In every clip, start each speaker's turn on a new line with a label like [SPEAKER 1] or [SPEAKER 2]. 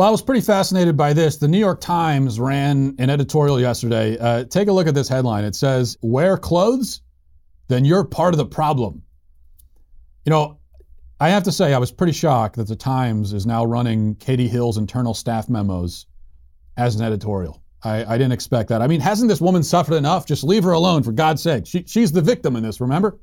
[SPEAKER 1] Well, I was pretty fascinated by this. The New York Times ran an editorial yesterday. Uh, take a look at this headline. It says, Wear clothes? Then you're part of the problem. You know, I have to say, I was pretty shocked that the Times is now running Katie Hill's internal staff memos as an editorial. I, I didn't expect that. I mean, hasn't this woman suffered enough? Just leave her alone, for God's sake. She, she's the victim in this, remember?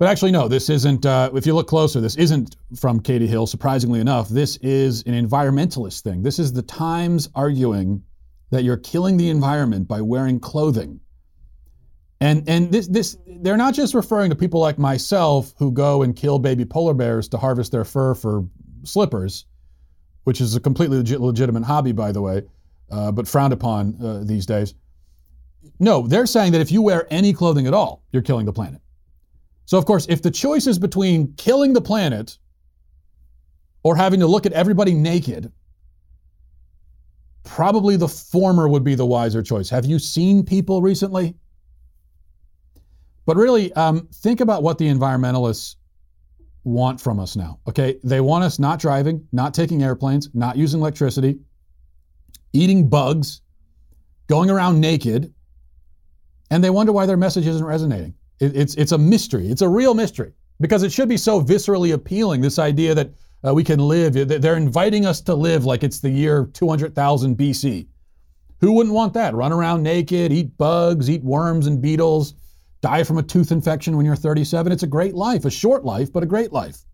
[SPEAKER 1] But actually, no, this isn't, uh, if you look closer, this isn't from Katie Hill, surprisingly enough. This is an environmentalist thing. This is the Times arguing that you're killing the environment by wearing clothing. And, and this, this, they're not just referring to people like myself who go and kill baby polar bears to harvest their fur for slippers, which is a completely legit, legitimate hobby, by the way, uh, but frowned upon uh, these days. No, they're saying that if you wear any clothing at all, you're killing the planet. So, of course, if the choice is between killing the planet or having to look at everybody naked, probably the former would be the wiser choice. Have you seen people recently? But really, um, think about what the environmentalists want from us now. Okay, they want us not driving, not taking airplanes, not using electricity, eating bugs, going around naked, and they wonder why their message isn't resonating. It, it's, it's a mystery. It's a real mystery because it should be so viscerally appealing. This idea that uh, we can live, they're inviting us to live like it's the year 200,000 BC. Who wouldn't want that? Run around naked, eat bugs, eat worms and beetles, die from a tooth infection when you're 37. It's a great life, a short life, but a great life.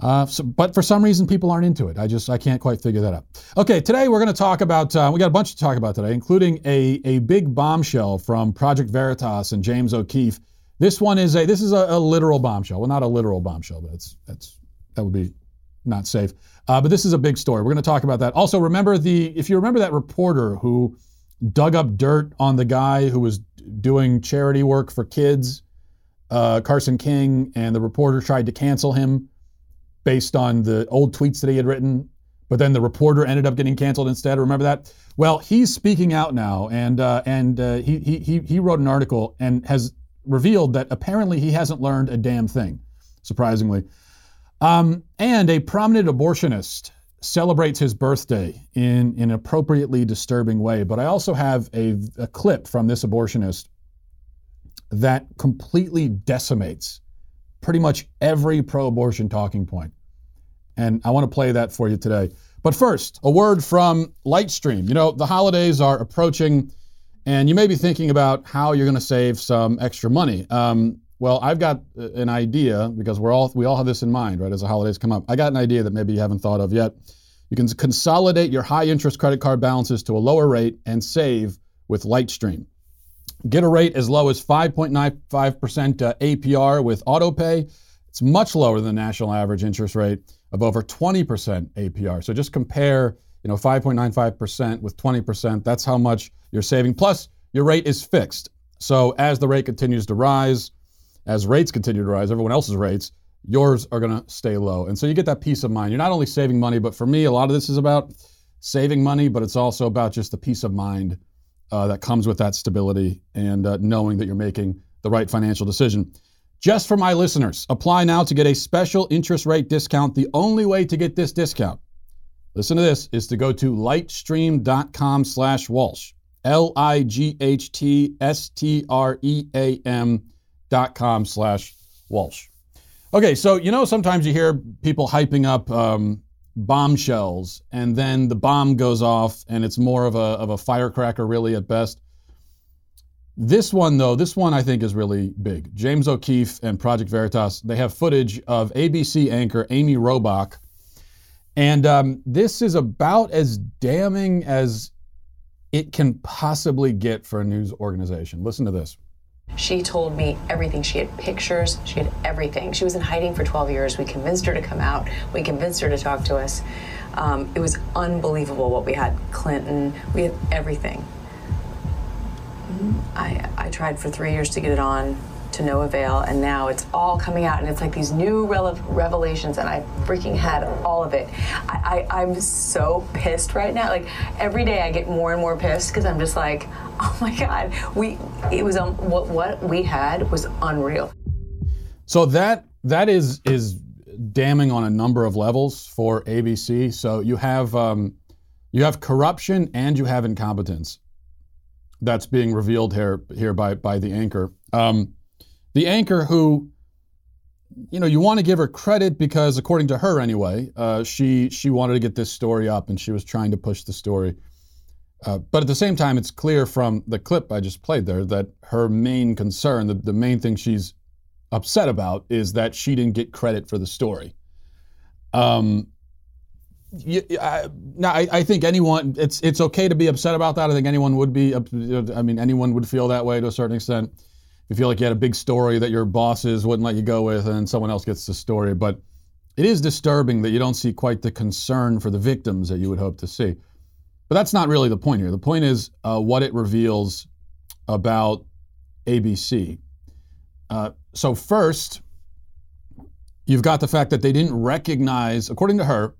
[SPEAKER 1] Uh, so, but for some reason, people aren't into it. I just I can't quite figure that out. Okay, today we're going to talk about. Uh, we got a bunch to talk about today, including a a big bombshell from Project Veritas and James O'Keefe. This one is a this is a, a literal bombshell. Well, not a literal bombshell, but it's that's that would be not safe. Uh, but this is a big story. We're going to talk about that. Also, remember the if you remember that reporter who dug up dirt on the guy who was doing charity work for kids, uh, Carson King, and the reporter tried to cancel him based on the old tweets that he had written, but then the reporter ended up getting canceled instead. Remember that? Well, he's speaking out now, and uh, and uh, he, he he wrote an article and has revealed that apparently he hasn't learned a damn thing, surprisingly. Um, and a prominent abortionist celebrates his birthday in, an appropriately disturbing way. But I also have a, a clip from this abortionist that completely decimates pretty much every pro abortion talking point. And I want to play that for you today. But first, a word from Lightstream. You know, the holidays are approaching, and you may be thinking about how you're going to save some extra money. Um, well, I've got uh, an idea because we're all we all have this in mind, right? As the holidays come up, I got an idea that maybe you haven't thought of yet. You can consolidate your high interest credit card balances to a lower rate and save with Lightstream. Get a rate as low as 5.95% uh, APR with AutoPay. It's much lower than the national average interest rate of over 20% APR. So just compare, you know, 5.95% with 20%. That's how much you're saving. Plus, your rate is fixed. So as the rate continues to rise, as rates continue to rise, everyone else's rates, yours are going to stay low. And so you get that peace of mind. You're not only saving money, but for me, a lot of this is about saving money, but it's also about just the peace of mind uh, that comes with that stability and uh, knowing that you're making the right financial decision. Just for my listeners, apply now to get a special interest rate discount. The only way to get this discount, listen to this, is to go to lightstream.com slash Walsh. L-I-G-H-T-S-T-R-E-A-M dot com slash Walsh. Okay, so you know sometimes you hear people hyping up um, bombshells, and then the bomb goes off, and it's more of a of a firecracker, really at best. This one, though, this one I think is really big. James O'Keefe and Project Veritas, they have footage of ABC anchor Amy Robach. And um, this is about as damning as it can possibly get for a news organization. Listen to this.
[SPEAKER 2] She told me everything. She had pictures, she had everything. She was in hiding for 12 years. We convinced her to come out, we convinced her to talk to us. Um, it was unbelievable what we had Clinton, we had everything. I, I tried for three years to get it on to no avail, and now it's all coming out, and it's like these new revelations, and I freaking had all of it. I, I, I'm so pissed right now. Like every day, I get more and more pissed because I'm just like, oh my god, we it was um, what what we had was unreal.
[SPEAKER 1] So that that is is damning on a number of levels for ABC. So you have um, you have corruption and you have incompetence. That's being revealed here here by by the anchor. Um, the anchor who, you know, you want to give her credit because according to her anyway, uh, she she wanted to get this story up and she was trying to push the story. Uh, but at the same time, it's clear from the clip I just played there that her main concern, the, the main thing she's upset about, is that she didn't get credit for the story. Um, I, I, I, think anyone, it's it's okay to be upset about that. I think anyone would be. I mean, anyone would feel that way to a certain extent. You feel like you had a big story that your bosses wouldn't let you go with, and then someone else gets the story. But it is disturbing that you don't see quite the concern for the victims that you would hope to see. But that's not really the point here. The point is uh, what it reveals about ABC. Uh, so, first, you've got the fact that they didn't recognize, according to her,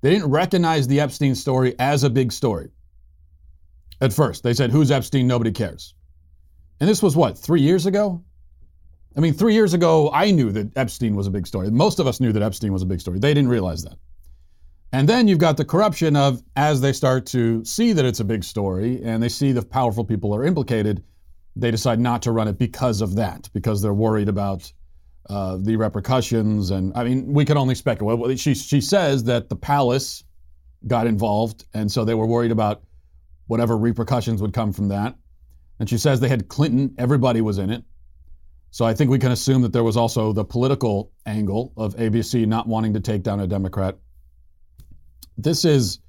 [SPEAKER 1] they didn't recognize the Epstein story as a big story. At first, they said, Who's Epstein? Nobody cares. And this was what, three years ago? I mean, three years ago, I knew that Epstein was a big story. Most of us knew that Epstein was a big story. They didn't realize that. And then you've got the corruption of as they start to see that it's a big story and they see the powerful people are implicated, they decide not to run it because of that, because they're worried about uh, the repercussions. And I mean, we can only speculate. She, she says that the palace got involved, and so they were worried about whatever repercussions would come from that. And she says they had Clinton, everybody was in it. So I think we can assume that there was also the political angle of ABC not wanting to take down a Democrat this is,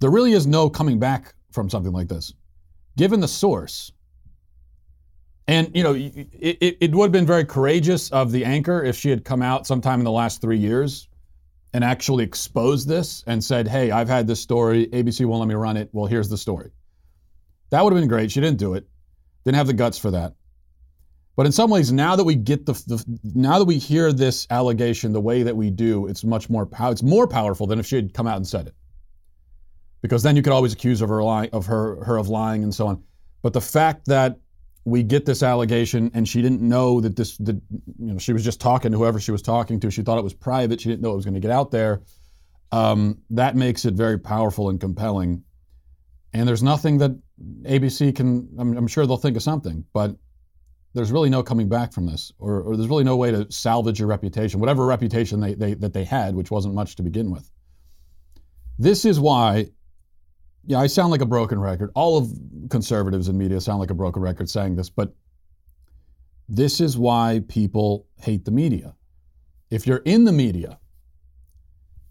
[SPEAKER 1] there really is no coming back from something like this, given the source. And, you know, it, it, it would have been very courageous of the anchor if she had come out sometime in the last three years and actually exposed this and said, hey, I've had this story. ABC won't let me run it. Well, here's the story. That would have been great. She didn't do it. Didn't have the guts for that. But in some ways, now that we get the, the, now that we hear this allegation the way that we do, it's much more it's more powerful than if she had come out and said it. Because then you could always accuse of her lying, of her her of lying and so on. But the fact that we get this allegation and she didn't know that this that you know she was just talking to whoever she was talking to. She thought it was private. She didn't know it was going to get out there. Um, that makes it very powerful and compelling. And there's nothing that ABC can. I'm, I'm sure they'll think of something, but there's really no coming back from this, or, or, there's really no way to salvage your reputation, whatever reputation they, they, that they had, which wasn't much to begin with. This is why, yeah, I sound like a broken record. All of conservatives in media sound like a broken record saying this, but this is why people hate the media. If you're in the media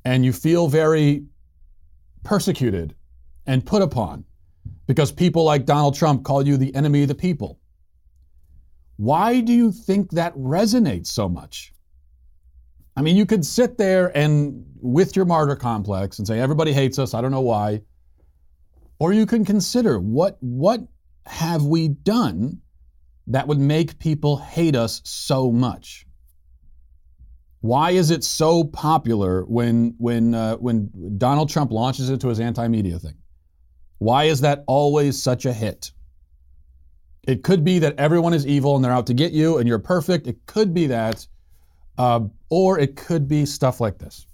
[SPEAKER 1] and you feel very persecuted and put upon because people like Donald Trump call you the enemy of the people, why do you think that resonates so much? I mean, you could sit there and with your martyr complex and say everybody hates us, I don't know why. Or you can consider what what have we done that would make people hate us so much? Why is it so popular when when uh, when Donald Trump launches into his anti-media thing? Why is that always such a hit? It could be that everyone is evil and they're out to get you and you're perfect. It could be that. Uh, or it could be stuff like this.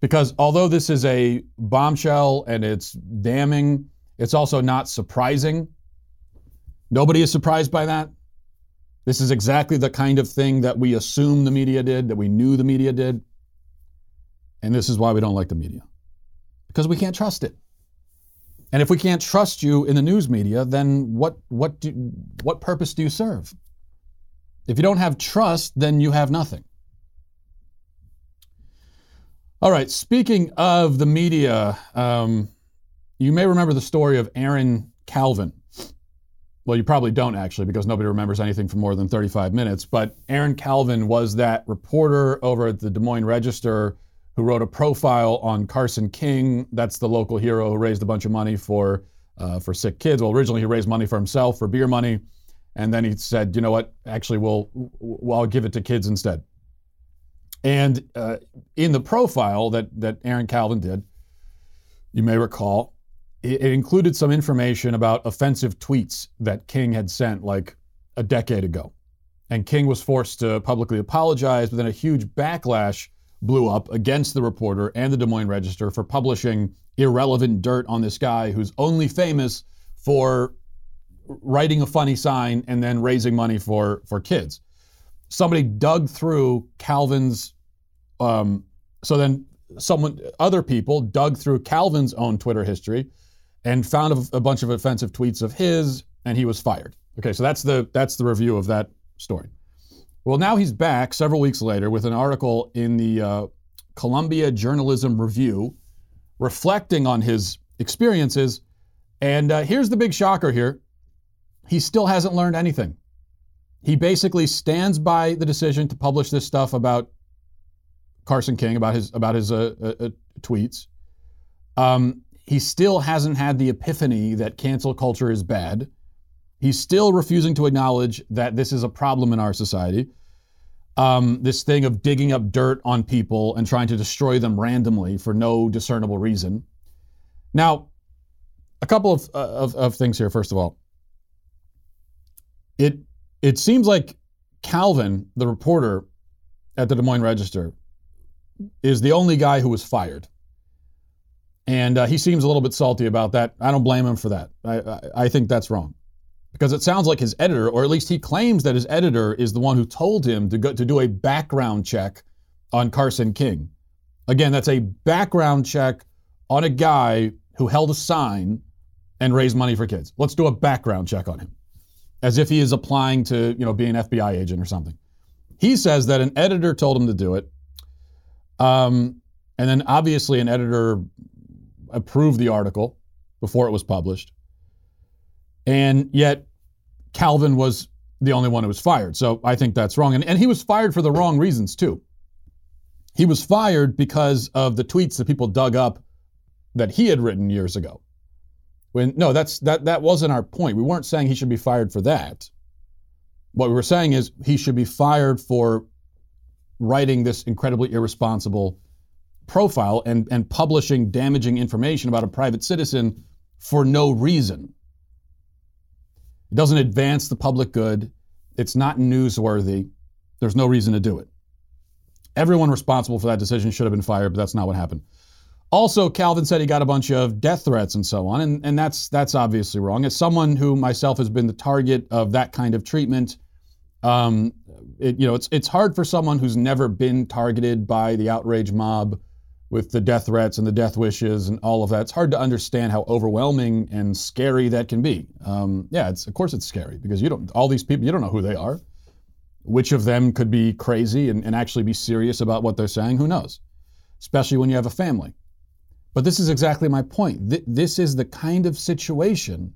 [SPEAKER 1] Because although this is a bombshell and it's damning, it's also not surprising. Nobody is surprised by that. This is exactly the kind of thing that we assume the media did, that we knew the media did. And this is why we don't like the media. Because we can't trust it. And if we can't trust you in the news media, then what, what, do, what purpose do you serve? If you don't have trust, then you have nothing. All right, speaking of the media, um, you may remember the story of Aaron Calvin. Well, you probably don't actually, because nobody remembers anything for more than 35 minutes. But Aaron Calvin was that reporter over at the Des Moines Register who wrote a profile on Carson King. That's the local hero who raised a bunch of money for uh, for sick kids. Well, originally he raised money for himself for beer money, and then he said, you know what? Actually, we'll, we'll I'll give it to kids instead. And uh, in the profile that that Aaron Calvin did, you may recall, it, it included some information about offensive tweets that King had sent like a decade ago. and King was forced to publicly apologize, but then a huge backlash blew up against the reporter and the Des Moines Register for publishing irrelevant dirt on this guy who's only famous for writing a funny sign and then raising money for for kids. Somebody dug through Calvin's. Um, so then someone, other people dug through Calvin's own Twitter history and found a, a bunch of offensive tweets of his, and he was fired. Okay, so that's the that's the review of that story. Well, now he's back several weeks later with an article in the uh, Columbia Journalism Review reflecting on his experiences. And uh, here's the big shocker here he still hasn't learned anything. He basically stands by the decision to publish this stuff about Carson King, about his, about his uh, uh, uh tweets. Um, he still hasn't had the epiphany that cancel culture is bad. He's still refusing to acknowledge that this is a problem in our society. Um, this thing of digging up dirt on people and trying to destroy them randomly for no discernible reason. Now, a couple of, uh, of, of things here. First of all, it it seems like Calvin, the reporter at the Des Moines Register, is the only guy who was fired. And uh, he seems a little bit salty about that. I don't blame him for that. I, I, I think that's wrong because it sounds like his editor, or at least he claims that his editor is the one who told him to go to do a background check on Carson King. Again, that's a background check on a guy who held a sign and raised money for kids. Let's do a background check on him, as if he is applying to you know be an FBI agent or something. He says that an editor told him to do it, um, and then obviously an editor approved the article before it was published. And yet, Calvin was the only one who was fired. So I think that's wrong. And, and he was fired for the wrong reasons, too. He was fired because of the tweets that people dug up that he had written years ago. When no, that's that that wasn't our point. We weren't saying he should be fired for that. What we were saying is he should be fired for writing this incredibly irresponsible profile and, and publishing damaging information about a private citizen for no reason. It doesn't advance the public good. It's not newsworthy. There's no reason to do it. Everyone responsible for that decision should have been fired, but that's not what happened. Also, Calvin said he got a bunch of death threats and so on, and, and that's that's obviously wrong. As someone who myself has been the target of that kind of treatment, um, it, you know, it's it's hard for someone who's never been targeted by the outrage mob with the death threats and the death wishes and all of that. It's hard to understand how overwhelming and scary that can be. Um, yeah, it's of course it's scary because you don't all these people you don't know who they are. Which of them could be crazy and, and actually be serious about what they're saying? Who knows? Especially when you have a family. But this is exactly my point. Th- this is the kind of situation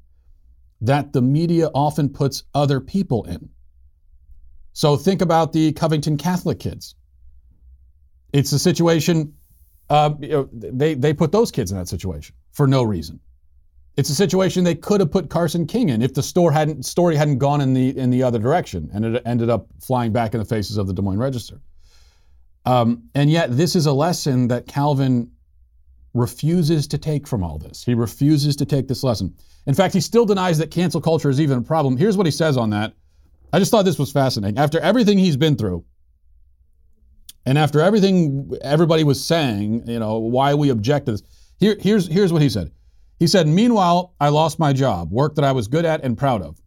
[SPEAKER 1] that the media often puts other people in. So think about the Covington Catholic kids. It's a situation uh, you know, they, they put those kids in that situation for no reason. It's a situation they could have put Carson King in if the store hadn't, story hadn't gone in the, in the other direction and it ended up flying back in the faces of the Des Moines Register. Um, and yet, this is a lesson that Calvin refuses to take from all this. He refuses to take this lesson. In fact, he still denies that cancel culture is even a problem. Here's what he says on that. I just thought this was fascinating. After everything he's been through, and after everything everybody was saying, you know, why we object to this, here, here's, here's what he said. He said, Meanwhile, I lost my job, work that I was good at and proud of.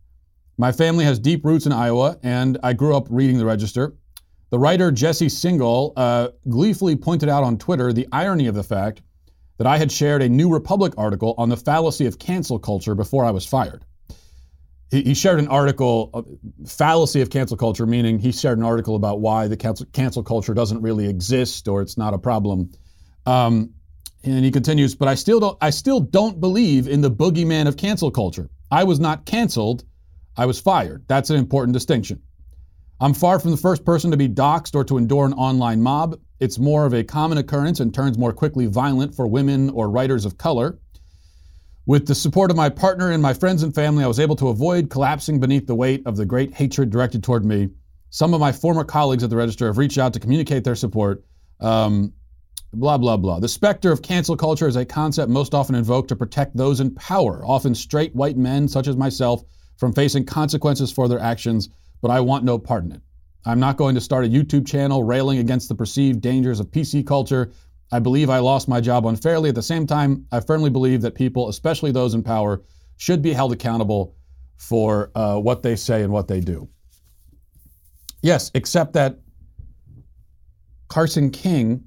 [SPEAKER 1] My family has deep roots in Iowa, and I grew up reading the Register. The writer Jesse Singal uh, gleefully pointed out on Twitter the irony of the fact that I had shared a New Republic article on the fallacy of cancel culture before I was fired he, he shared an article, uh, fallacy of cancel culture, meaning he shared an article about why the cancel, cancel culture doesn't really exist or it's not a problem. Um, and he continues, but I still don't, I still don't believe in the boogeyman of cancel culture. I was not canceled, I was fired. That's an important distinction. I'm far from the first person to be doxxed or to endure an online mob. It's more of a common occurrence and turns more quickly violent for women or writers of color. With the support of my partner and my friends and family, I was able to avoid collapsing beneath the weight of the great hatred directed toward me. Some of my former colleagues at the Register have reached out to communicate their support. Um, blah, blah, blah. The specter of cancel culture is a concept most often invoked to protect those in power, often straight white men such as myself, from facing consequences for their actions. but I want no part in it. I'm not going to start a YouTube channel railing against the perceived dangers of PC culture. I believe I lost my job unfairly. At the same time, I firmly believe that people, especially those in power, should be held accountable for uh, what they say and what they do. Yes, except that Carson King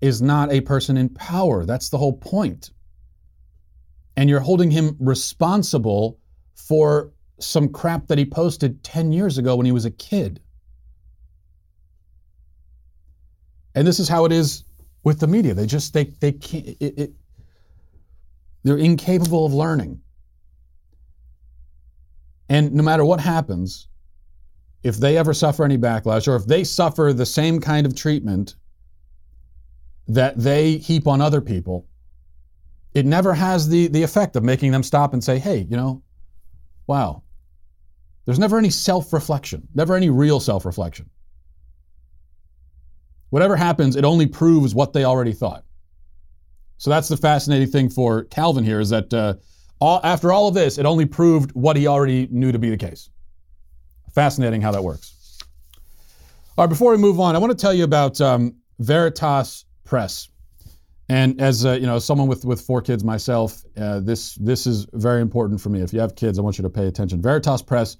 [SPEAKER 1] is not a person in power. That's the whole point. And you're holding him responsible for some crap that he posted 10 years ago when he was a kid. And this is how it is with the media. They just they they can't it, it, they're incapable of learning. And no matter what happens, if they ever suffer any backlash or if they suffer the same kind of treatment that they heap on other people, it never has the, the effect of making them stop and say, hey, you know, wow. There's never any self reflection, never any real self reflection. Whatever happens, it only proves what they already thought. So that's the fascinating thing for Calvin here is that uh, all, after all of this, it only proved what he already knew to be the case. Fascinating how that works. All right, before we move on, I want to tell you about um, Veritas Press. And as uh, you know, someone with, with four kids myself, uh, this this is very important for me. If you have kids, I want you to pay attention. Veritas Press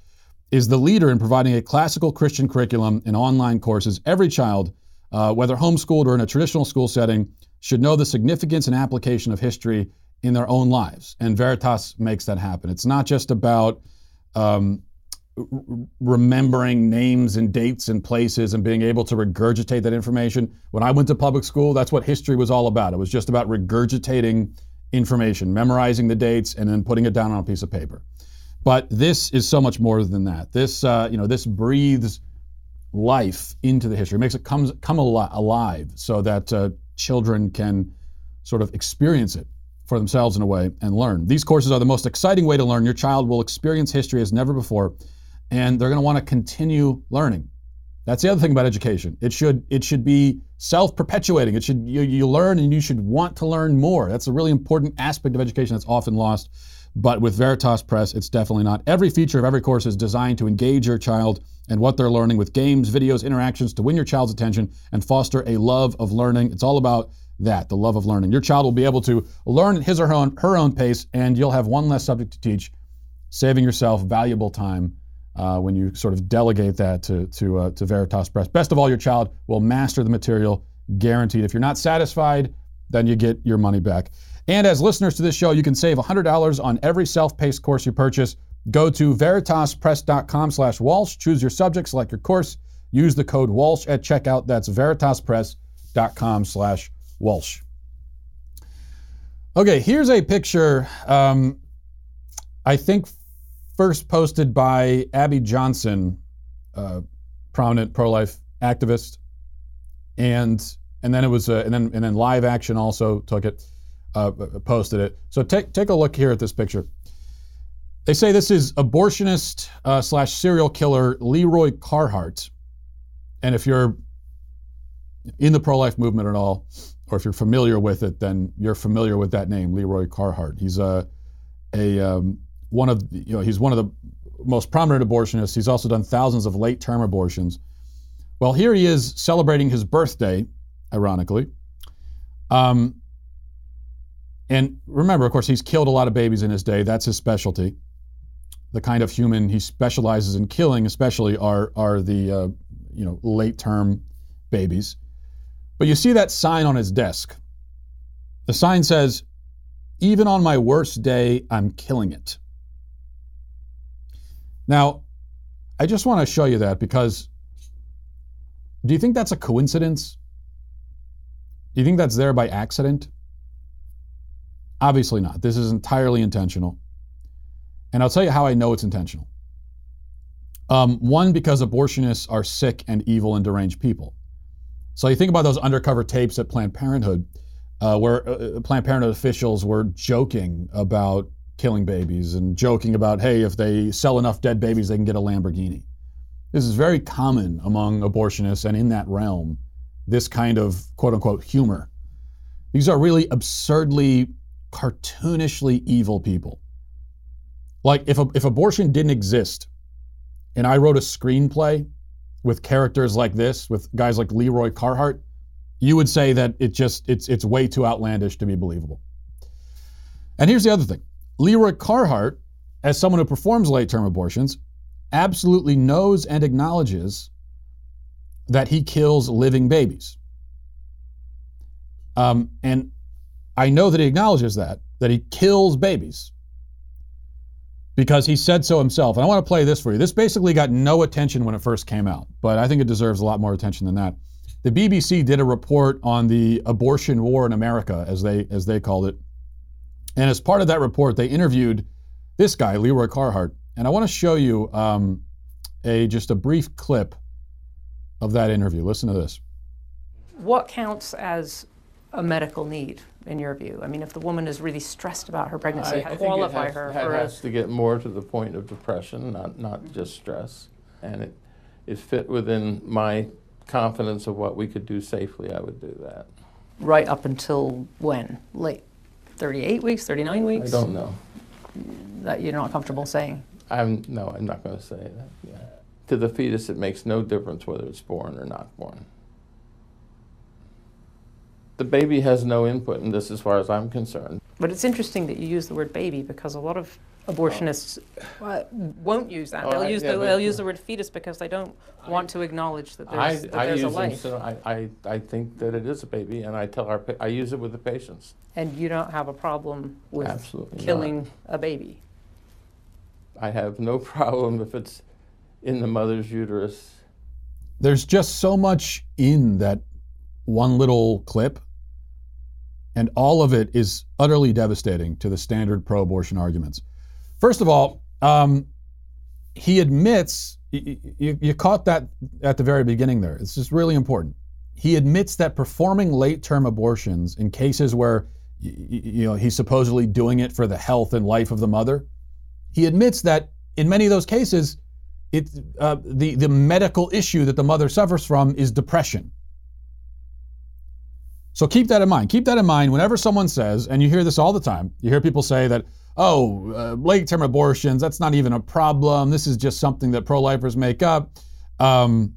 [SPEAKER 1] is the leader in providing a classical Christian curriculum in online courses. Every child, uh, whether homeschooled or in a traditional school setting, should know the significance and application of history in their own lives. And Veritas makes that happen. It's not just about um, remembering names and dates and places and being able to regurgitate that information. When I went to public school, that's what history was all about. It was just about regurgitating information, memorizing the dates, and then putting it down on a piece of paper. But this is so much more than that. This, uh, you know, this breathes life into the history. It makes it comes come alive, so that uh, children can sort of experience it for themselves in a way and learn. These courses are the most exciting way to learn. Your child will experience history as never before and they're going to want to continue learning. That's the other thing about education. It should it should be self-perpetuating. It should you, you learn and you should want to learn more. That's a really important aspect of education that's often lost. But with Veritas Press, it's definitely not. Every feature of every course is designed to engage your child and what they're learning with games, videos, interactions to win your child's attention and foster a love of learning. It's all about that, the love of learning. Your child will be able to learn at his or her own, her own pace, and you'll have one less subject to teach, saving yourself valuable time uh, when you sort of delegate that to, to, uh, to Veritas Press. Best of all, your child will master the material, guaranteed. If you're not satisfied, then you get your money back. And as listeners to this show, you can save $100 on every self-paced course you purchase. Go to veritaspress.com slash Walsh, choose your subject, select your course, use the code Walsh at checkout. That's veritaspress.com slash Walsh. Okay, here's a picture um, I think first posted by Abby Johnson, uh, prominent pro-life activist, and and then it was uh, and then and then Live Action also took it, uh, posted it. So take take a look here at this picture. They say this is abortionist uh, slash serial killer Leroy Carhart, and if you're in the pro-life movement at all, or if you're familiar with it, then you're familiar with that name, Leroy Carhart. He's a a um, one of you know he's one of the most prominent abortionists. He's also done thousands of late term abortions. Well, here he is celebrating his birthday, ironically. Um, and remember, of course, he's killed a lot of babies in his day. That's his specialty. The kind of human he specializes in killing, especially, are are the uh, you know late term babies. But you see that sign on his desk. The sign says, "Even on my worst day, I'm killing it." Now, I just want to show you that because do you think that's a coincidence? Do you think that's there by accident? Obviously not. This is entirely intentional. And I'll tell you how I know it's intentional. Um, one, because abortionists are sick and evil and deranged people. So you think about those undercover tapes at Planned Parenthood, uh, where uh, Planned Parenthood officials were joking about killing babies and joking about, hey, if they sell enough dead babies, they can get a Lamborghini. This is very common among abortionists and in that realm, this kind of quote unquote humor. These are really absurdly, cartoonishly evil people. Like if, if abortion didn't exist and I wrote a screenplay with characters like this, with guys like Leroy Carhart, you would say that it just it's it's way too outlandish to be believable. And here's the other thing. Leroy Carhart, as someone who performs late-term abortions, absolutely knows and acknowledges that he kills living babies. Um, and I know that he acknowledges that, that he kills babies because he said so himself. And I want to play this for you. This basically got no attention when it first came out, but I think it deserves a lot more attention than that. The BBC did a report on the abortion war in America, as they as they called it. And as part of that report, they interviewed this guy, Leroy Carhart. And I want to show you um, a just a brief clip of that interview. Listen to this.
[SPEAKER 3] What counts as a medical need in your view? I mean, if the woman is really stressed about her pregnancy,
[SPEAKER 4] I, I
[SPEAKER 3] qualify
[SPEAKER 4] has,
[SPEAKER 3] her
[SPEAKER 4] it
[SPEAKER 3] for
[SPEAKER 4] has to get more to the point of depression, not not mm-hmm. just stress, and it it fit within my confidence of what we could do safely. I would do that.
[SPEAKER 3] right up until when? Late 38 weeks, 39 weeks?
[SPEAKER 4] I don't know.
[SPEAKER 3] That you're not comfortable saying.
[SPEAKER 4] I'm no, I'm not going to say that. Yeah. To the fetus, it makes no difference whether it's born or not born. The baby has no input in this, as far as I'm concerned.
[SPEAKER 3] But it's interesting that you use the word baby because a lot of abortionists uh, won't use that.
[SPEAKER 4] Oh,
[SPEAKER 3] they'll
[SPEAKER 4] I-
[SPEAKER 3] use
[SPEAKER 4] yeah,
[SPEAKER 3] the, they'll use the word fetus because they don't want to acknowledge that
[SPEAKER 4] I,
[SPEAKER 3] there's, that
[SPEAKER 4] I
[SPEAKER 3] there's
[SPEAKER 4] use
[SPEAKER 3] a
[SPEAKER 4] them,
[SPEAKER 3] life.
[SPEAKER 4] so I, I, I think that it is a baby, and I tell our I use it with the patients.
[SPEAKER 3] And you don't have a problem with
[SPEAKER 4] Absolutely not.
[SPEAKER 3] killing a baby.
[SPEAKER 4] I have no problem if it's in the mother's uterus.
[SPEAKER 1] There's just so much in that one little clip, and all of it is utterly devastating to the standard pro abortion arguments. First of all, um, he admits, y- y- you, you caught that at the very beginning there. It's just really important. He admits that performing late term abortions in cases where you know he's supposedly doing it for the health and life of the mother, he admits that in many of those cases, it, uh, the, the medical issue that the mother suffers from is depression. So keep that in mind. Keep that in mind whenever someone says, and you hear this all the time, you hear people say that, oh, uh, late term abortions, that's not even a problem. This is just something that pro lifers make up, um,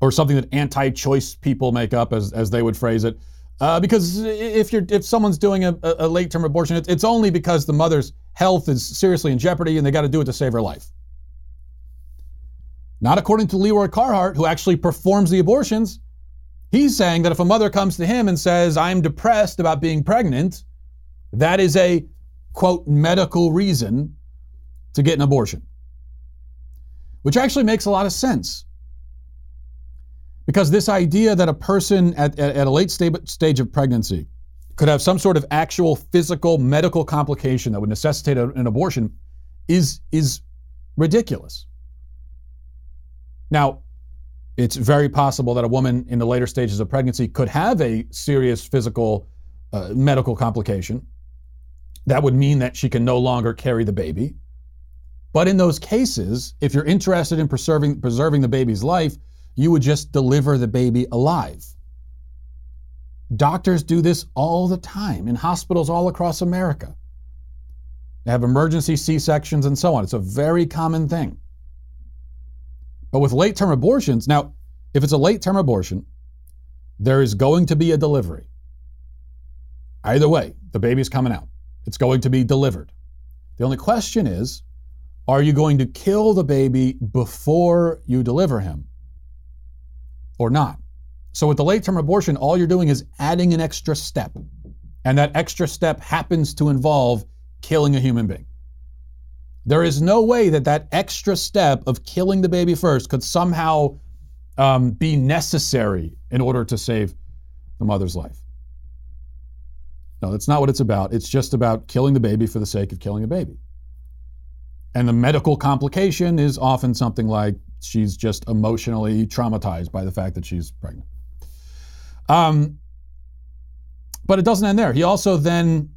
[SPEAKER 1] or something that anti choice people make up, as, as they would phrase it. Uh, because if you're if someone's doing a, a late term abortion, it's, only because the mother's health is seriously in jeopardy and they got to do it to save her life. Not according to Leroy Carhart, who actually performs the abortions. He's saying that if a mother comes to him and says, I'm depressed about being pregnant, that is a quote medical reason to get an abortion. Which actually makes a lot of sense. Because this idea that a person at, at, at a late sta- stage of pregnancy could have some sort of actual physical medical complication that would necessitate a- an abortion is, is ridiculous. Now, it's very possible that a woman in the later stages of pregnancy could have a serious physical uh, medical complication. That would mean that she can no longer carry the baby. But in those cases, if you're interested in preserving, preserving the baby's life, you would just deliver the baby alive. Doctors do this all the time in hospitals all across America. They have emergency C sections and so on. It's a very common thing. But with late term abortions, now, if it's a late term abortion, there is going to be a delivery. Either way, the baby's coming out. It's going to be delivered. The only question is are you going to kill the baby before you deliver him or not? So with the late term abortion, all you're doing is adding an extra step. And that extra step happens to involve killing a human being. There is no way that that extra step of killing the baby first could somehow um, be necessary in order to save the mother's life. No, that's not what it's about. It's just about killing the baby for the sake of killing a baby. And the medical complication is often something like she's just emotionally traumatized by the fact that she's pregnant. Um, but it doesn't end there. He also then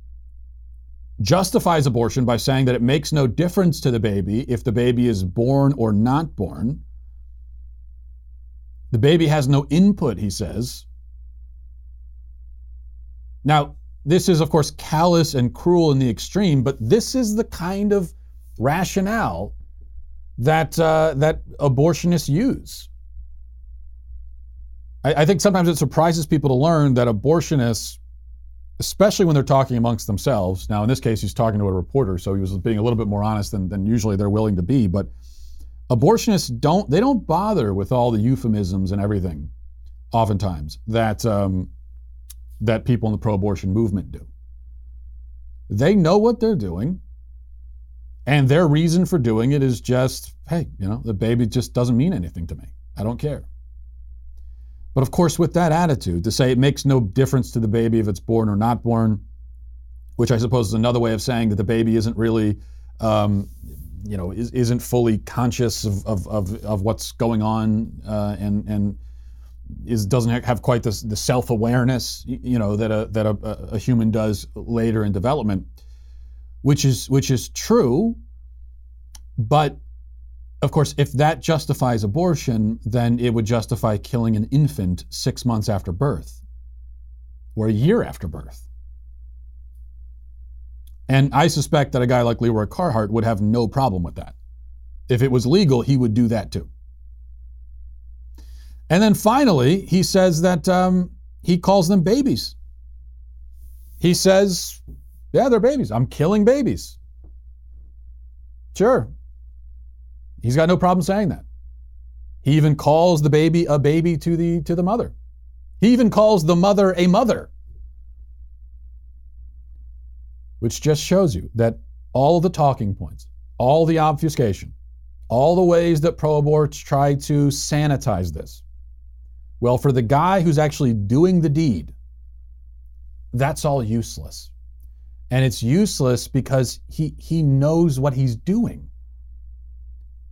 [SPEAKER 1] justifies abortion by saying that it makes no difference to the baby if the baby is born or not born. The baby has no input, he says. Now, this is, of course, callous and cruel in the extreme, but this is the kind of rationale that uh, that abortionists use. I, I think sometimes it surprises people to learn that abortionists, especially when they're talking amongst themselves. Now, in this case, he's talking to a reporter, so he was being a little bit more honest than, than usually they're willing to be. But abortionists don't they don't bother with all the euphemisms and everything, oftentimes that um, that people in the pro-abortion movement do. They know what they're doing. And their reason for doing it is just, hey, you know, the baby just doesn't mean anything to me. I don't care. But of course, with that attitude, to say it makes no difference to the baby if it's born or not born, which I suppose is another way of saying that the baby isn't really, um, you know, is, isn't fully conscious of, of, of, of what's going on uh, and, and is doesn't have quite the, the self awareness, you know, that a that a, a human does later in development, which is which is true. But of course, if that justifies abortion, then it would justify killing an infant six months after birth, or a year after birth. And I suspect that a guy like Leroy Carhart would have no problem with that. If it was legal, he would do that too. And then finally, he says that um, he calls them babies. He says, Yeah, they're babies. I'm killing babies. Sure. He's got no problem saying that. He even calls the baby a baby to the, to the mother. He even calls the mother a mother. Which just shows you that all the talking points, all the obfuscation, all the ways that pro aborts try to sanitize this, well, for the guy who's actually doing the deed, that's all useless. And it's useless because he, he knows what he's doing.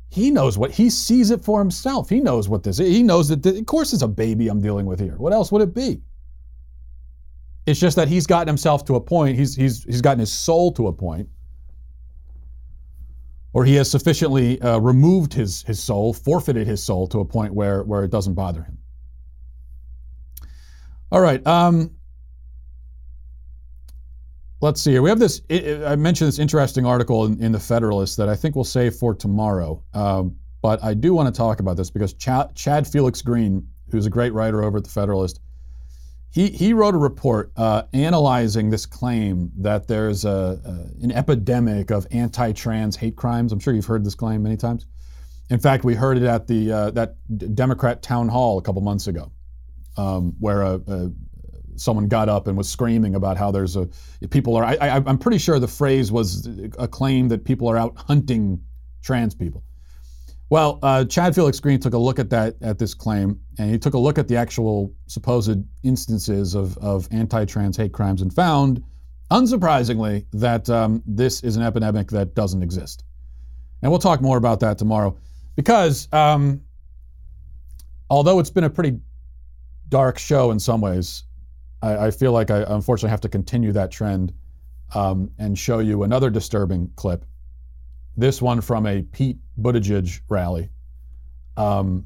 [SPEAKER 1] He knows what he sees it for himself. He knows what this is. He knows that, of course, it's a baby I'm dealing with here. What else would it be? It's just that he's gotten himself to a point, he's, he's, he's gotten his soul to a point, or he has sufficiently uh, removed his, his soul, forfeited his soul to a point where, where it doesn't bother him. All right. Um, let's see here. We have this. I mentioned this interesting article in, in the Federalist that I think we'll save for tomorrow. Um, but I do want to talk about this because Chad, Chad, Felix Greene, who's a great writer over at the Federalist, he he wrote a report uh, analyzing this claim that there's a, a, an epidemic of anti-trans hate crimes. I'm sure you've heard this claim many times. In fact, we heard it at the uh, that Democrat town hall a couple months ago um, where a, a, someone got up and was screaming about how there's a people are. I, am pretty sure the phrase was a claim that people are out hunting trans people. Well, uh, Chad Felix Greene took a look at that at this claim, and he took a look at the actual supposed instances of, of anti-trans hate crimes, and found, unsurprisingly, that um, this is an epidemic that doesn't exist. And we'll talk more about that tomorrow, because um, although it's been a pretty dark show in some ways. I, I feel like I unfortunately have to continue that trend um, and show you another disturbing clip. This one from a Pete Buttigieg rally. Um,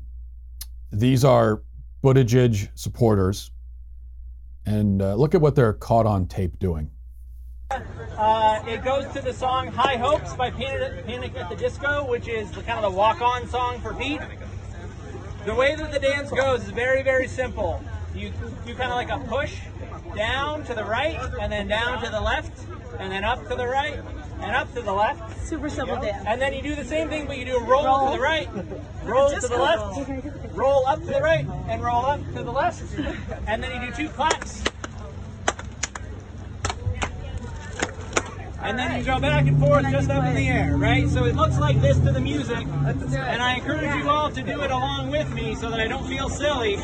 [SPEAKER 1] these are Buttigieg supporters, and uh, look at what they're caught on tape doing.
[SPEAKER 5] Uh, it goes to the song "High Hopes" by Panic, Panic at the Disco, which is the, kind of the walk-on song for Pete. The way that the dance goes is very, very simple. You do kind of like a push down to the right, and then down to the left, and then up to the right, and up to the left.
[SPEAKER 6] Super simple dance.
[SPEAKER 5] And then you do the same thing, but you do a roll, roll. to the right, roll to the left, roll up to the right, and roll up to the left. And then you do two claps. And then you go back and forth just up in the air, right? So it looks like this to the music, and I encourage you all to do it along with me so that I don't feel silly.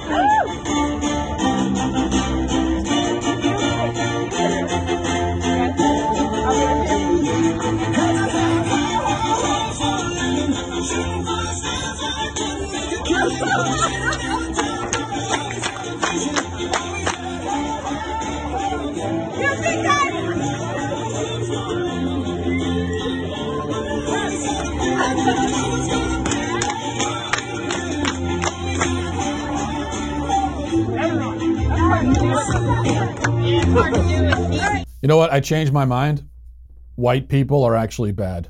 [SPEAKER 1] You know what? I changed my mind. White people are actually bad.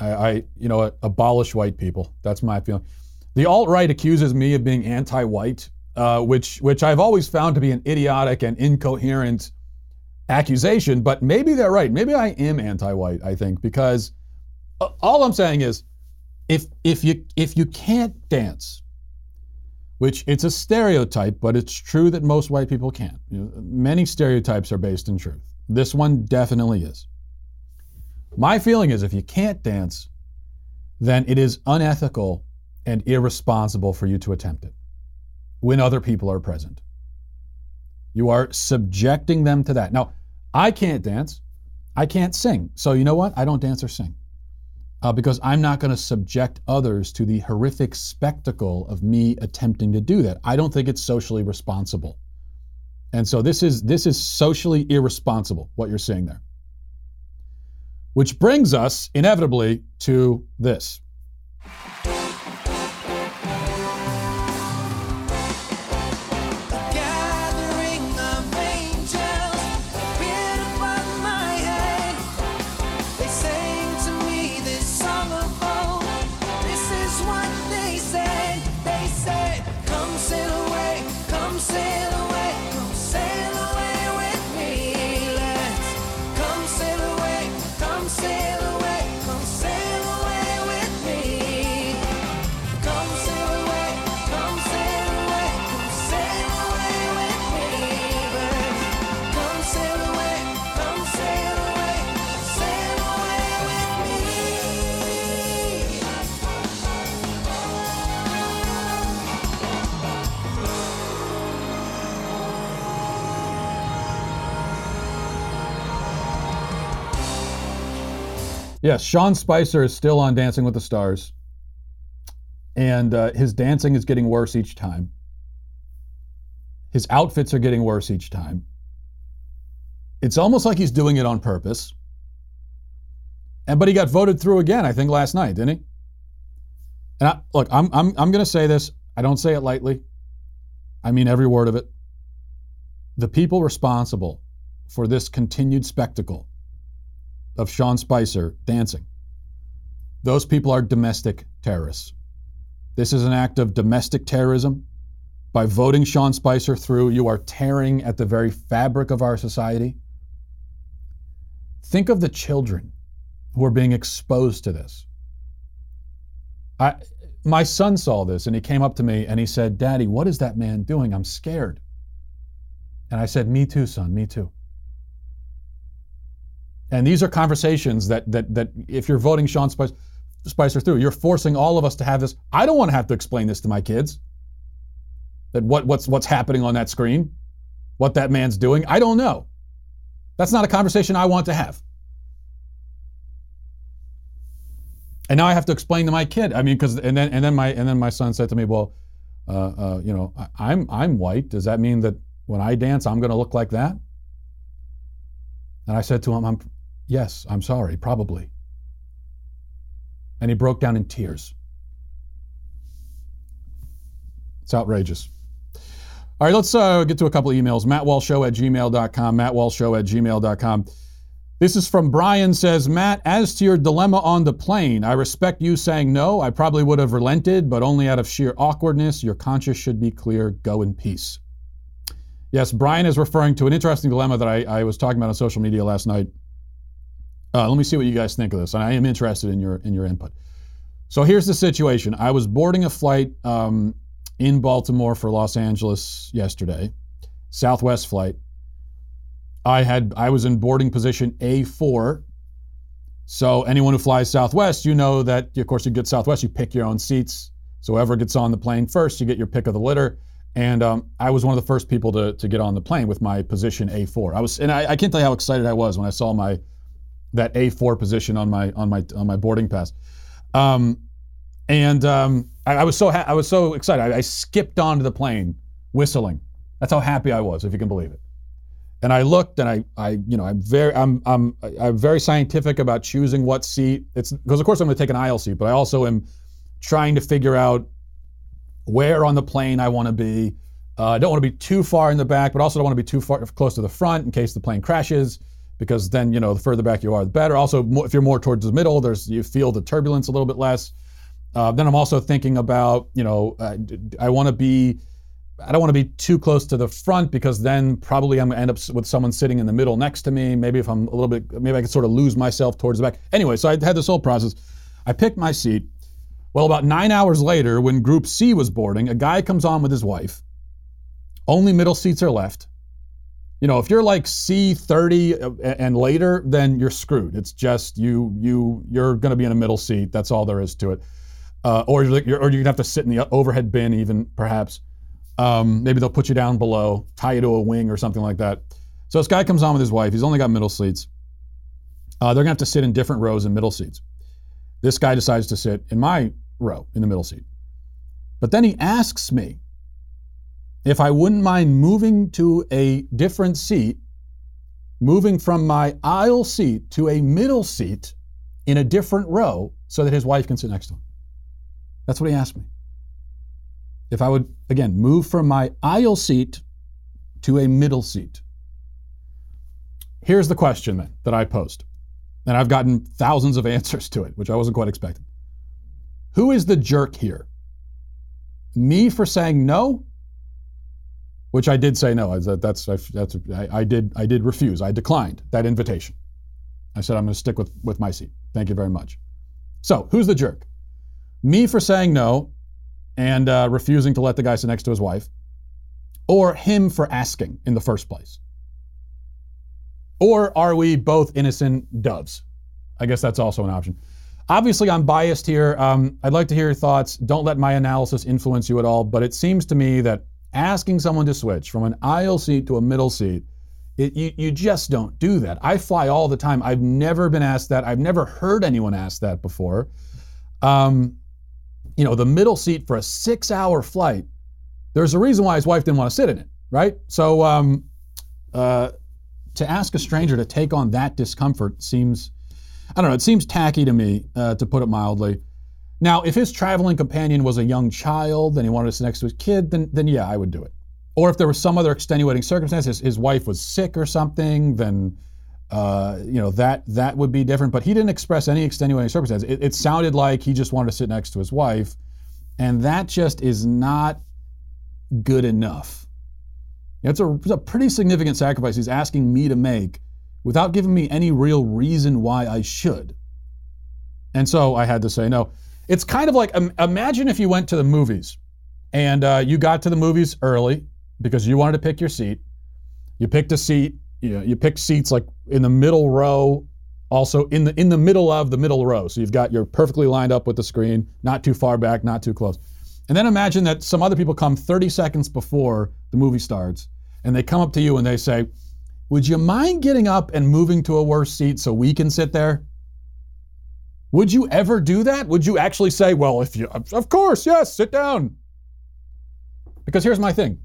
[SPEAKER 1] I, I you know, abolish white people. That's my feeling. The alt right accuses me of being anti-white, uh, which which I've always found to be an idiotic and incoherent accusation. But maybe they're right. Maybe I am anti-white. I think because all I'm saying is, if if you if you can't dance, which it's a stereotype, but it's true that most white people can't. You know, many stereotypes are based in truth. This one definitely is. My feeling is if you can't dance, then it is unethical and irresponsible for you to attempt it when other people are present. You are subjecting them to that. Now, I can't dance. I can't sing. So, you know what? I don't dance or sing uh, because I'm not going to subject others to the horrific spectacle of me attempting to do that. I don't think it's socially responsible. And so this is this is socially irresponsible what you're seeing there. Which brings us inevitably to this. Yes, Sean Spicer is still on Dancing with the Stars. And uh, his dancing is getting worse each time. His outfits are getting worse each time. It's almost like he's doing it on purpose. And but he got voted through again, I think, last night, didn't he? And I, look, I'm I'm I'm going to say this. I don't say it lightly. I mean every word of it. The people responsible for this continued spectacle of Sean Spicer dancing. Those people are domestic terrorists. This is an act of domestic terrorism. By voting Sean Spicer through, you are tearing at the very fabric of our society. Think of the children who are being exposed to this. I, my son saw this and he came up to me and he said, Daddy, what is that man doing? I'm scared. And I said, Me too, son, me too. And these are conversations that that that if you're voting Sean Spicer, Spicer through, you're forcing all of us to have this. I don't want to have to explain this to my kids. That what what's what's happening on that screen, what that man's doing. I don't know. That's not a conversation I want to have. And now I have to explain to my kid. I mean, because and then and then my and then my son said to me, "Well, uh, uh, you know, I, I'm I'm white. Does that mean that when I dance, I'm going to look like that?" And I said to him, I'm, Yes, I'm sorry, probably. And he broke down in tears. It's outrageous. All right, let's uh, get to a couple of emails. MattWalshShow at gmail.com. MattWalshShow at gmail.com. This is from Brian says, Matt, as to your dilemma on the plane, I respect you saying no. I probably would have relented, but only out of sheer awkwardness. Your conscience should be clear. Go in peace. Yes, Brian is referring to an interesting dilemma that I, I was talking about on social media last night. Uh, let me see what you guys think of this. And I am interested in your in your input. So here's the situation. I was boarding a flight um, in Baltimore for Los Angeles yesterday, Southwest flight. I had I was in boarding position A4. So anyone who flies Southwest, you know that of course you get Southwest, you pick your own seats. So whoever gets on the plane first, you get your pick of the litter. And um, I was one of the first people to, to get on the plane with my position A4. I was, and I, I can't tell you how excited I was when I saw my that A4 position on my on my on my boarding pass. Um, and um, I, I, was so ha- I was so excited. I, I, skipped onto the plane whistling. That's how happy I was, if you can believe it. And I looked, and I, I, you know, I'm very, I'm, I'm, I'm very scientific about choosing what seat. It's because of course I'm going to take an aisle seat, but I also am trying to figure out where on the plane I want to be. Uh, I don't want to be too far in the back, but also don't want to be too far close to the front in case the plane crashes because then you know the further back you are, the better. Also, if you're more towards the middle, there's you feel the turbulence a little bit less. Uh, then I'm also thinking about you know uh, I want to be I don't want to be too close to the front because then probably I'm gonna end up with someone sitting in the middle next to me. Maybe if I'm a little bit, maybe I could sort of lose myself towards the back. Anyway, so I had this whole process. I picked my seat. Well, about nine hours later, when Group C was boarding, a guy comes on with his wife. Only middle seats are left. You know, if you're like C30 and later, then you're screwed. It's just you, you, you're going to be in a middle seat. That's all there is to it. Uh, or you're, you're, or you're going to have to sit in the overhead bin, even perhaps. Um, maybe they'll put you down below, tie you to a wing or something like that. So this guy comes on with his wife. He's only got middle seats. Uh, they're going to have to sit in different rows in middle seats. This guy decides to sit in my row in the middle seat. But then he asks me if I wouldn't mind moving to a different seat, moving from my aisle seat to a middle seat in a different row so that his wife can sit next to him. That's what he asked me. If I would, again, move from my aisle seat to a middle seat. Here's the question then that I posed. And I've gotten thousands of answers to it, which I wasn't quite expecting. Who is the jerk here? Me for saying no? Which I did say no. I, that, that's, that's, I, I, did, I did refuse. I declined that invitation. I said, I'm going to stick with, with my seat. Thank you very much. So, who's the jerk? Me for saying no and uh, refusing to let the guy sit next to his wife, or him for asking in the first place? Or are we both innocent doves? I guess that's also an option. Obviously, I'm biased here. Um, I'd like to hear your thoughts. Don't let my analysis influence you at all, but it seems to me that asking someone to switch from an aisle seat to a middle seat, it, you, you just don't do that. I fly all the time. I've never been asked that. I've never heard anyone ask that before. Um, you know, the middle seat for a six hour flight, there's a reason why his wife didn't want to sit in it, right? So, um, uh, to ask a stranger to take on that discomfort seems, I don't know, it seems tacky to me, uh, to put it mildly. Now, if his traveling companion was a young child and he wanted to sit next to his kid, then, then yeah, I would do it. Or if there was some other extenuating circumstance, his, his wife was sick or something, then uh, you know that that would be different. But he didn't express any extenuating circumstance. It, it sounded like he just wanted to sit next to his wife, and that just is not good enough. It's a, it's a pretty significant sacrifice he's asking me to make without giving me any real reason why I should. And so I had to say no. It's kind of like um, imagine if you went to the movies and uh, you got to the movies early because you wanted to pick your seat. You picked a seat. You know, you picked seats like in the middle row, also in the in the middle of the middle row. So you've got you're perfectly lined up with the screen, not too far back, not too close. And then imagine that some other people come 30 seconds before the movie starts, and they come up to you and they say, "Would you mind getting up and moving to a worse seat so we can sit there?" Would you ever do that? Would you actually say, "Well, if you, of course, yes, sit down"? Because here's my thing.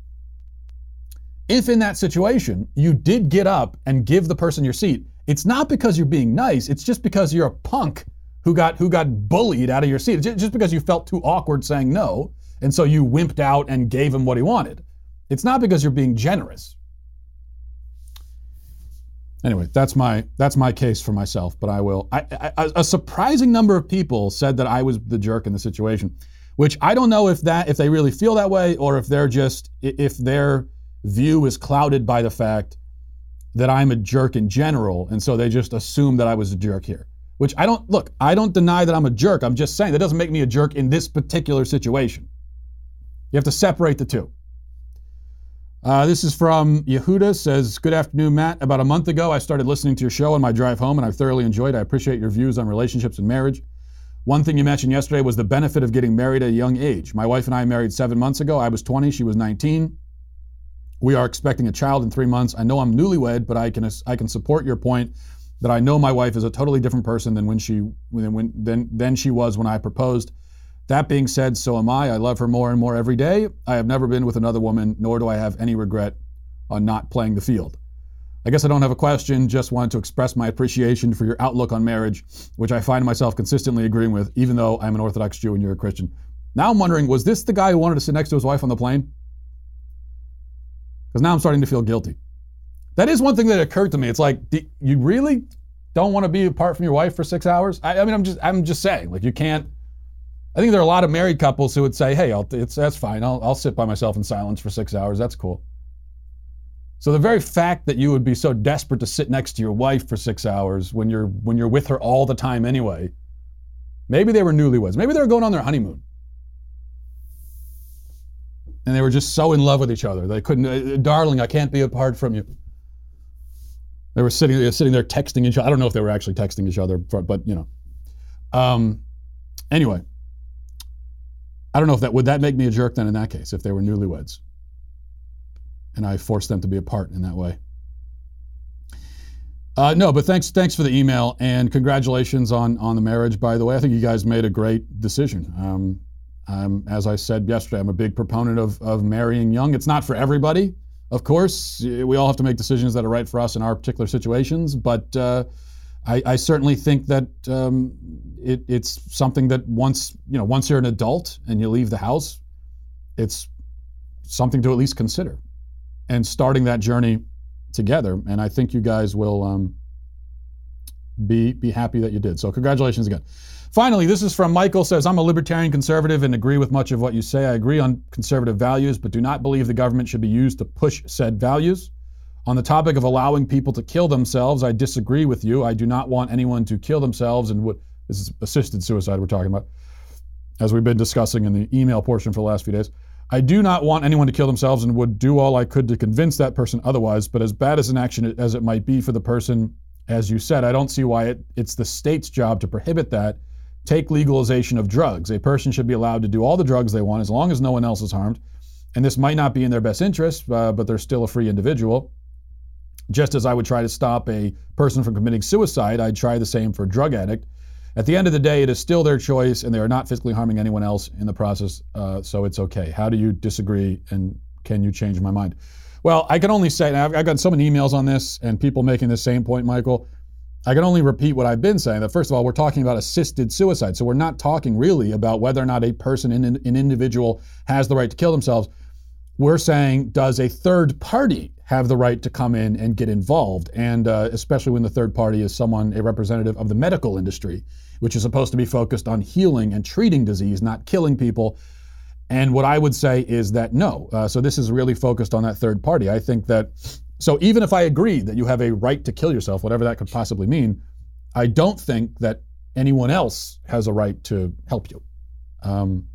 [SPEAKER 1] If in that situation you did get up and give the person your seat, it's not because you're being nice, it's just because you're a punk who got who got bullied out of your seat. Just because you felt too awkward saying no, and so you wimped out and gave him what he wanted. It's not because you're being generous. Anyway, that's my that's my case for myself. But I will. I, I, a surprising number of people said that I was the jerk in the situation, which I don't know if that if they really feel that way or if they're just if their view is clouded by the fact that I'm a jerk in general, and so they just assume that I was a jerk here. Which I don't look. I don't deny that I'm a jerk. I'm just saying that doesn't make me a jerk in this particular situation. You have to separate the two. Uh, this is from Yehuda says, Good afternoon, Matt. About a month ago, I started listening to your show on my drive home, and I've thoroughly enjoyed it. I appreciate your views on relationships and marriage. One thing you mentioned yesterday was the benefit of getting married at a young age. My wife and I married seven months ago. I was 20, she was 19. We are expecting a child in three months. I know I'm newlywed, but I can I can support your point that I know my wife is a totally different person than when she when, than than she was when I proposed. That being said, so am I. I love her more and more every day. I have never been with another woman, nor do I have any regret on not playing the field. I guess I don't have a question, just wanted to express my appreciation for your outlook on marriage, which I find myself consistently agreeing with, even though I'm an Orthodox Jew and you're a Christian. Now I'm wondering, was this the guy who wanted to sit next to his wife on the plane? Because now I'm starting to feel guilty. That is one thing that occurred to me. It's like, you really don't want to be apart from your wife for six hours? I, I mean, I'm just, I'm just saying, like, you can't. I think there are a lot of married couples who would say, "Hey, I'll, it's that's fine. I'll, I'll sit by myself in silence for six hours. That's cool." So the very fact that you would be so desperate to sit next to your wife for six hours when you're when you're with her all the time anyway, maybe they were newlyweds. Maybe they were going on their honeymoon and they were just so in love with each other. They couldn't, uh, darling, I can't be apart from you. They were sitting, sitting there texting each other. I don't know if they were actually texting each other, but you know. Um, anyway, I don't know if that would that make me a jerk then in that case if they were newlyweds, and I forced them to be apart in that way. Uh, no, but thanks thanks for the email and congratulations on on the marriage. By the way, I think you guys made a great decision. Um, as I said yesterday, I'm a big proponent of, of marrying young. It's not for everybody, of course. We all have to make decisions that are right for us in our particular situations, but uh, I, I, certainly think that um, it, it's something that once you know once you're an adult and you leave the house, it's something to at least consider, and starting that journey together. And I think you guys will um, be be happy that you did. So congratulations again. Finally, this is from Michael says, I'm a libertarian conservative and agree with much of what you say. I agree on conservative values, but do not believe the government should be used to push said values. On the topic of allowing people to kill themselves, I disagree with you. I do not want anyone to kill themselves and would this is assisted suicide we're talking about, as we've been discussing in the email portion for the last few days. I do not want anyone to kill themselves and would do all I could to convince that person otherwise, but as bad as an action as it might be for the person, as you said, I don't see why it, it's the state's job to prohibit that take legalization of drugs. A person should be allowed to do all the drugs they want as long as no one else is harmed. And this might not be in their best interest, uh, but they're still a free individual. Just as I would try to stop a person from committing suicide, I'd try the same for a drug addict. At the end of the day, it is still their choice, and they are not physically harming anyone else in the process, uh, so it's okay. How do you disagree, and can you change my mind? Well, I can only say, I've, I've got so many emails on this, and people making the same point, Michael. I can only repeat what I've been saying that first of all, we're talking about assisted suicide. So we're not talking really about whether or not a person, an individual, has the right to kill themselves. We're saying, does a third party have the right to come in and get involved? And uh, especially when the third party is someone, a representative of the medical industry, which is supposed to be focused on healing and treating disease, not killing people. And what I would say is that no. Uh, so this is really focused on that third party. I think that so even if I agree that you have a right to kill yourself, whatever that could possibly mean, I don't think that anyone else has a right to help you. Um,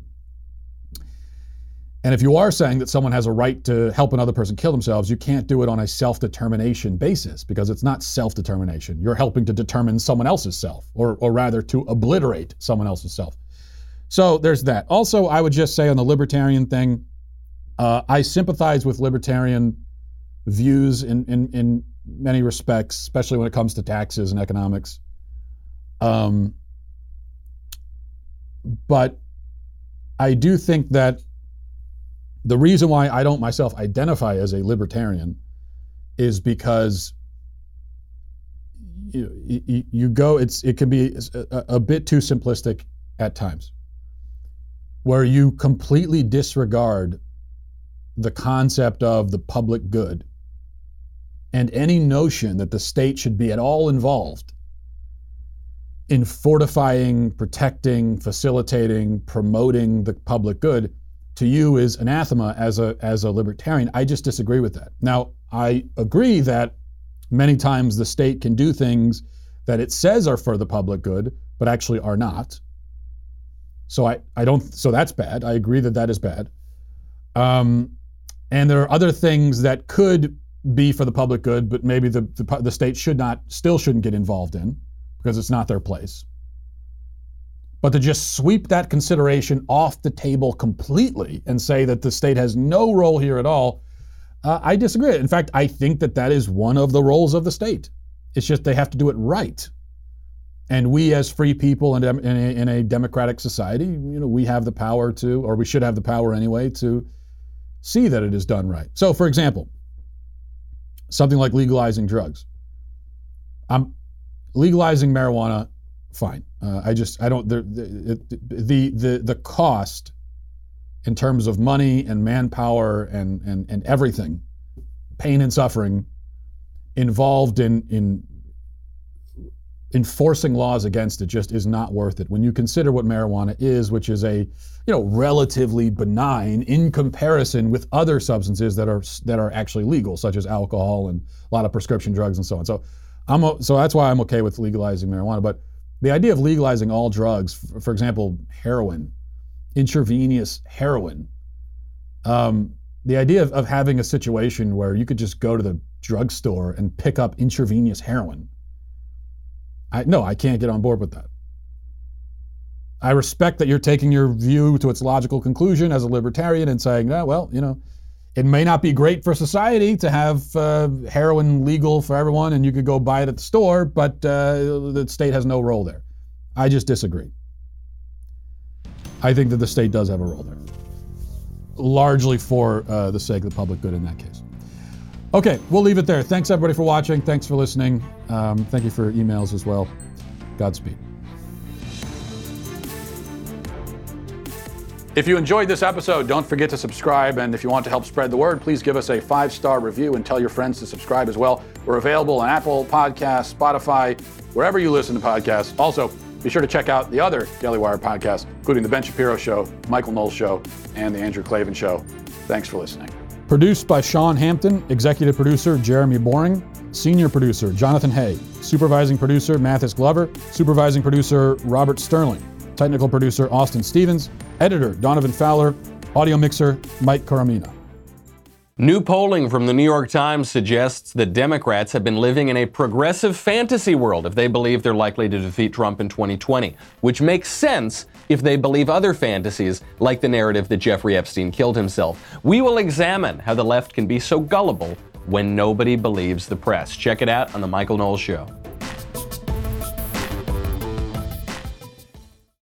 [SPEAKER 1] and if you are saying that someone has a right to help another person kill themselves, you can't do it on a self determination basis because it's not self determination. You're helping to determine someone else's self, or, or rather to obliterate someone else's self. So there's that. Also, I would just say on the libertarian thing, uh, I sympathize with libertarian views in, in, in many respects, especially when it comes to taxes and economics. Um, but I do think that the reason why I don't myself identify as a libertarian is because you, you, you go it's it can be a, a bit too simplistic at times where you completely disregard the concept of the public good and any notion that the state should be at all involved in fortifying, protecting, facilitating, promoting the public good to you is anathema as a as a libertarian. I just disagree with that. Now, I agree that many times the state can do things that it says are for the public good, but actually are not. So I, I don't so that's bad. I agree that that is bad. Um, and there are other things that could be for the public good, but maybe the, the, the state should not, still shouldn't get involved in because it's not their place. But to just sweep that consideration off the table completely and say that the state has no role here at all, uh, I disagree. In fact, I think that that is one of the roles of the state. It's just they have to do it right. And we, as free people in, in, a, in a democratic society, you know, we have the power to, or we should have the power anyway, to see that it is done right. So, for example, something like legalizing drugs. I'm legalizing marijuana, fine. Uh, I just I don't the, the the the cost in terms of money and manpower and and and everything, pain and suffering, involved in in enforcing laws against it just is not worth it. When you consider what marijuana is which is a you know relatively benign in comparison with other substances that are that are actually legal such as alcohol and a lot of prescription drugs and so on. So i'm so that's why i'm okay with legalizing marijuana. But the idea of legalizing all drugs for example heroin intravenous heroin um, the idea of, of having a situation where you could just go to the drugstore and pick up intravenous heroin I, no, I can't get on board with that. I respect that you're taking your view to its logical conclusion as a libertarian and saying, yeah, well, you know, it may not be great for society to have uh, heroin legal for everyone and you could go buy it at the store, but uh, the state has no role there. I just disagree. I think that the state does have a role there, largely for uh, the sake of the public good in that case. Okay, we'll leave it there. Thanks everybody for watching. Thanks for listening. Um, thank you for emails as well. Godspeed. If you enjoyed this episode, don't forget to subscribe. And if you want to help spread the word, please give us a five star review and tell your friends to subscribe as well. We're available on Apple Podcasts, Spotify, wherever you listen to podcasts. Also, be sure to check out the other Daily Wire podcasts, including The Ben Shapiro Show, Michael Knowles Show, and The Andrew Klavan Show. Thanks for listening. Produced by Sean Hampton, executive producer Jeremy Boring, senior producer Jonathan Hay, supervising producer Mathis Glover, supervising producer Robert Sterling, technical producer Austin Stevens, editor Donovan Fowler, audio mixer Mike Coromina.
[SPEAKER 6] New polling from the New York Times suggests that Democrats have been living in a progressive fantasy world if they believe they're likely to defeat Trump in 2020, which makes sense if they believe other fantasies like the narrative that Jeffrey Epstein killed himself. We will examine how the left can be so gullible when nobody believes the press. Check it out on The Michael Knowles Show.